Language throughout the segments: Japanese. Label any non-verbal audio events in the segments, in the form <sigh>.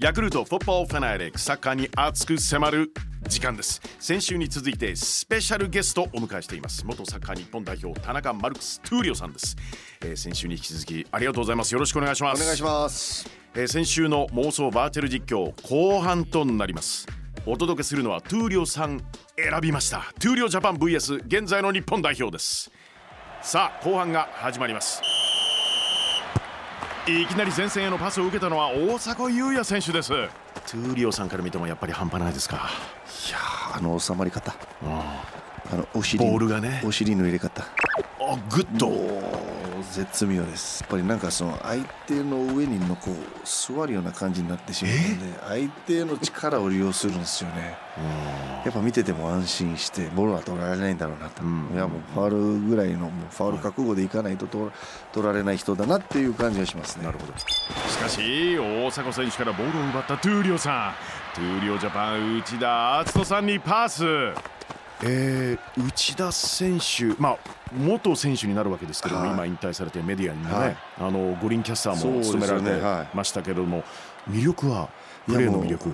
ヤクルトフットボールファナティックサッカーに熱く迫る時間です。先週に続いてスペシャルゲストをお迎えしています。元サッカー日本代表田中マルクス・トゥーリオさんです、えー、先週に引き続きありがとうございます。よろしくお願いします。お願いします、えー、先週の妄想バーチャル実況後半となります。お届けするのはトゥーリオさん選びました。トゥーリオジャパン VS 現在の日本代表です。さあ後半が始まりますいきなり前線へのパスを受けたのは大迫勇也選手です。トゥーリオさんから見てもやっぱり半端ないですか。いやあの収まり方。あのお尻ボールがね。お尻の入れ方。あグッと絶妙です。やっぱりなんかその相手の上にのこう座るような感じになってしまうので相手の力を利用するんですよね。やっぱ見てても安心してボールは取られないんだろうなと、うん、いやもうファールぐらいのもうファール覚悟でいかないと取られない人だなっていう感じがしますね。なるほど。しかし大迫選手からボールを奪ったトゥーリオさん。トゥーリオジャパン内田篤人さんにパスえー、内田選手、まあ、元選手になるわけですけども、はい、今引退されてメディアにもね、はい、あの五輪キャスターも務められてましたけれども、ねはい、魅力はプレーの魅力。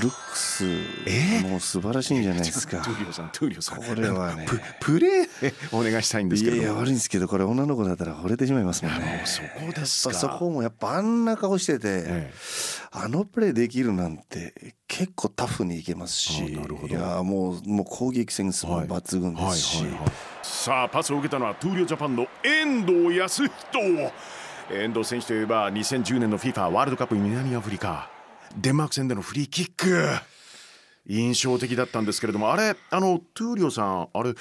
ルックス、えー、もう素晴らしいんじゃないですか。トゥーリオさんトゥーリオさん。これはね。プレー？<laughs> お願いしたいんですけどいや悪いんですけどこれ女の子だったら惚れてしまいますもんね。そこですか。そこもやっぱあんな顔してて、えー、あのプレーできるなんて結構タフにいけますしいやもうもう攻撃センスも抜群ですし、さあパスを受けたのはトゥーリオジャパンの遠藤康人。遠藤選手といえば2010年の FIFA ワールドカップ南アフリカ。デンマーク戦でのフリーキック。印象的だったんですけれどもあれあのトゥーリオさんあれあれ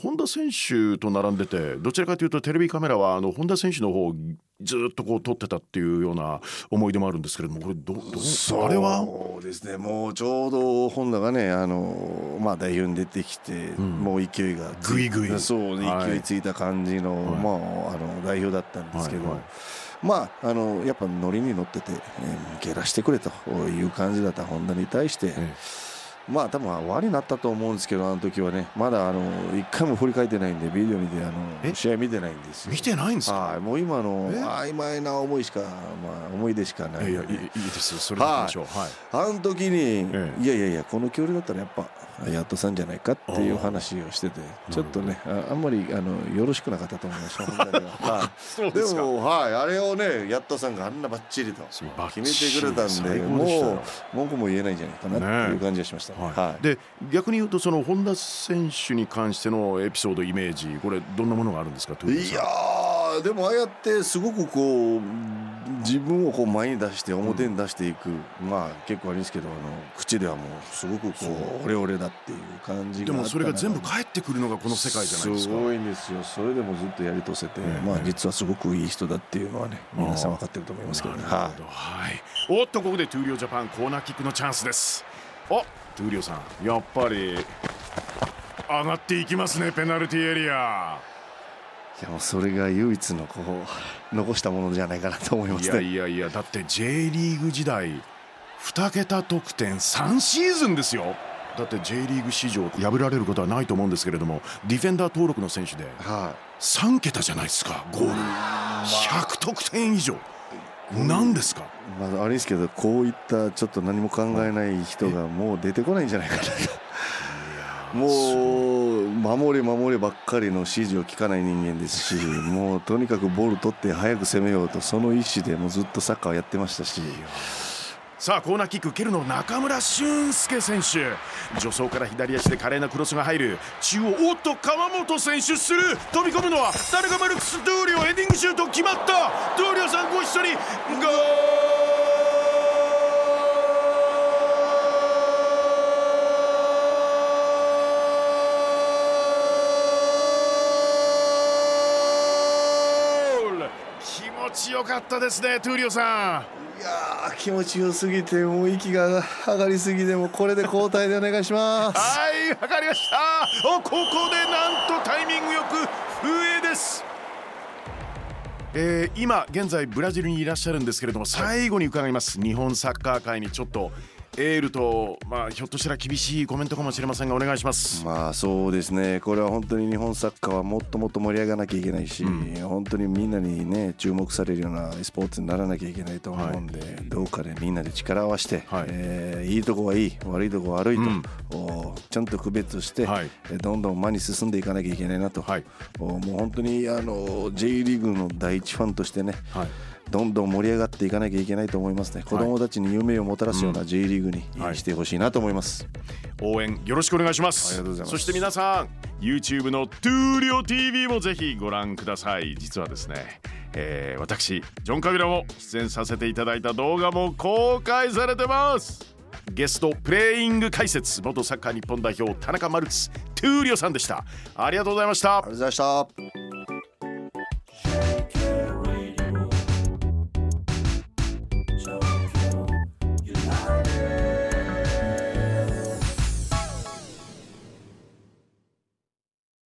本田選手と並んでてどちらかというとテレビカメラはあの本田選手の方ずっとこう撮ってたっていうような思い出もあるんですけれどもこれどどあれはそうですね。もうちょうど本田がねあの、まあ、代表に出てきて、うん、もう勢いがぐいぐいそう勢いついた感じの,、まあ、あの代表だったんですけど。はいはい。まあ、あのやっぱノリに乗ってて、えー、蹴らしてくれという感じだった本田に対して、まあ多分輪になったと思うんですけどあの時はね。まだあの一回も振り返ってないんでビデオ見てあの試合見てないんです見てないんですか？はいもう今の曖昧な思いしかまあ思い出しかない、いやいいいですよ。それでいきましょう、はい、あの時に、いやいやいやこの距離だったらやっぱやっとさんじゃないかっていう話をしててちょっとねあんまりあのよろしくなかったと思いました本当に。は、い、でもはいあれをねやっとさんがあんなばっちりと決めてくれたんでもう文句も言えないんじゃないかなっていう感じがしました、ね、はい、で逆に言うとその本田選手に関してのエピソードイメージこれどんなものがあるんですかいやでもああやってすごくこう自分をこう前に出して表に出していく、うん、まあ結構あれですけどあの口ではもうすごくこうオレオレだっていう感じがで。もそれが全部返ってくるのがこの世界じゃないですか。すごいんですよ。それでもずっとやり通せて、まあ実はすごくいい人だっていうのはね皆さん分かってると思いますけどね。はい、はい、おっとここでトゥーリオジャパンコーナーキックのチャンスです。おトゥーリオさんやっぱり上がっていきますねペナルティーエリアいやもうそれが唯一のこう残したものじゃないかなと思いますね。いやいやいやだって J リーグ時代2桁得点3シーズンですよ。だって J リーグ史上破られることはないと思うんですけれどもディフェンダー登録の選手で3桁じゃないですかゴール。100得点以上。何ですか、まあ、あれですけどこういったちょっと何も考えない人がもう出てこないんじゃないかなもう守れ守ればっかりの指示を聞かない人間ですし <laughs> もうとにかくボール取って早く攻めようとその意思でもずっとサッカーをやってましたし。さあコーナーキック蹴るの中村俊輔選手。助走から左足で華麗なクロスが入る中央おっと川本選手する。飛び込むのは誰がマルクス・ドゥーリオ。ヘディングシュート決まった。ドゥーリオさんご一緒にゴーちよかったですねトゥーリオさん。いや気持ちよすぎてもう息が上がりすぎでもこれで交代でお願いします。はいわかりました。おここでなんとタイミングよく笛です。えー、今現在ブラジルにいらっしゃるんですけれども最後に伺います。日本サッカー界にちょっとエールと、まあ、ひょっとしたら厳しいコメントかもしれませんがお願いします。まあそうですね。これは本当に日本サッカーはもっともっと盛り上がらなきゃいけないし、本当にみんなにね注目されるようなスポーツにならなきゃいけないと思うんで、どうかでみんなで力を合わせて、はい。えーいいとこはいい悪いとこは悪いと、うん。おちゃんと区別して、はい。えーどんどん前に進んでいかなきゃいけないなと、はい。おもう本当にあの J リーグの第一ファンとしてね、はいどんどん盛り上がっていかなきゃいけないと思いますね。子供たちに夢をもたらすような J リーグにはいしてほしいなと思います、応援よろしくお願いします。ありがとうございます。そして皆さん YouTube のトゥーリオ TV もぜひご覧ください。実はですね、えー私ジョン・カビラも出演させていただいた動画も公開されてます。ゲストプレイング解説元サッカー日本代表田中マルクストゥーリオさんでした。ありがとうございました。ありがとうございました